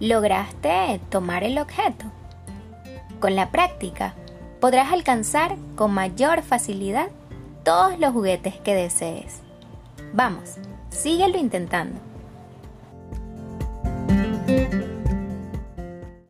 ¿Lograste tomar el objeto? Con la práctica, podrás alcanzar con mayor facilidad todos los juguetes que desees. Vamos, síguelo intentando.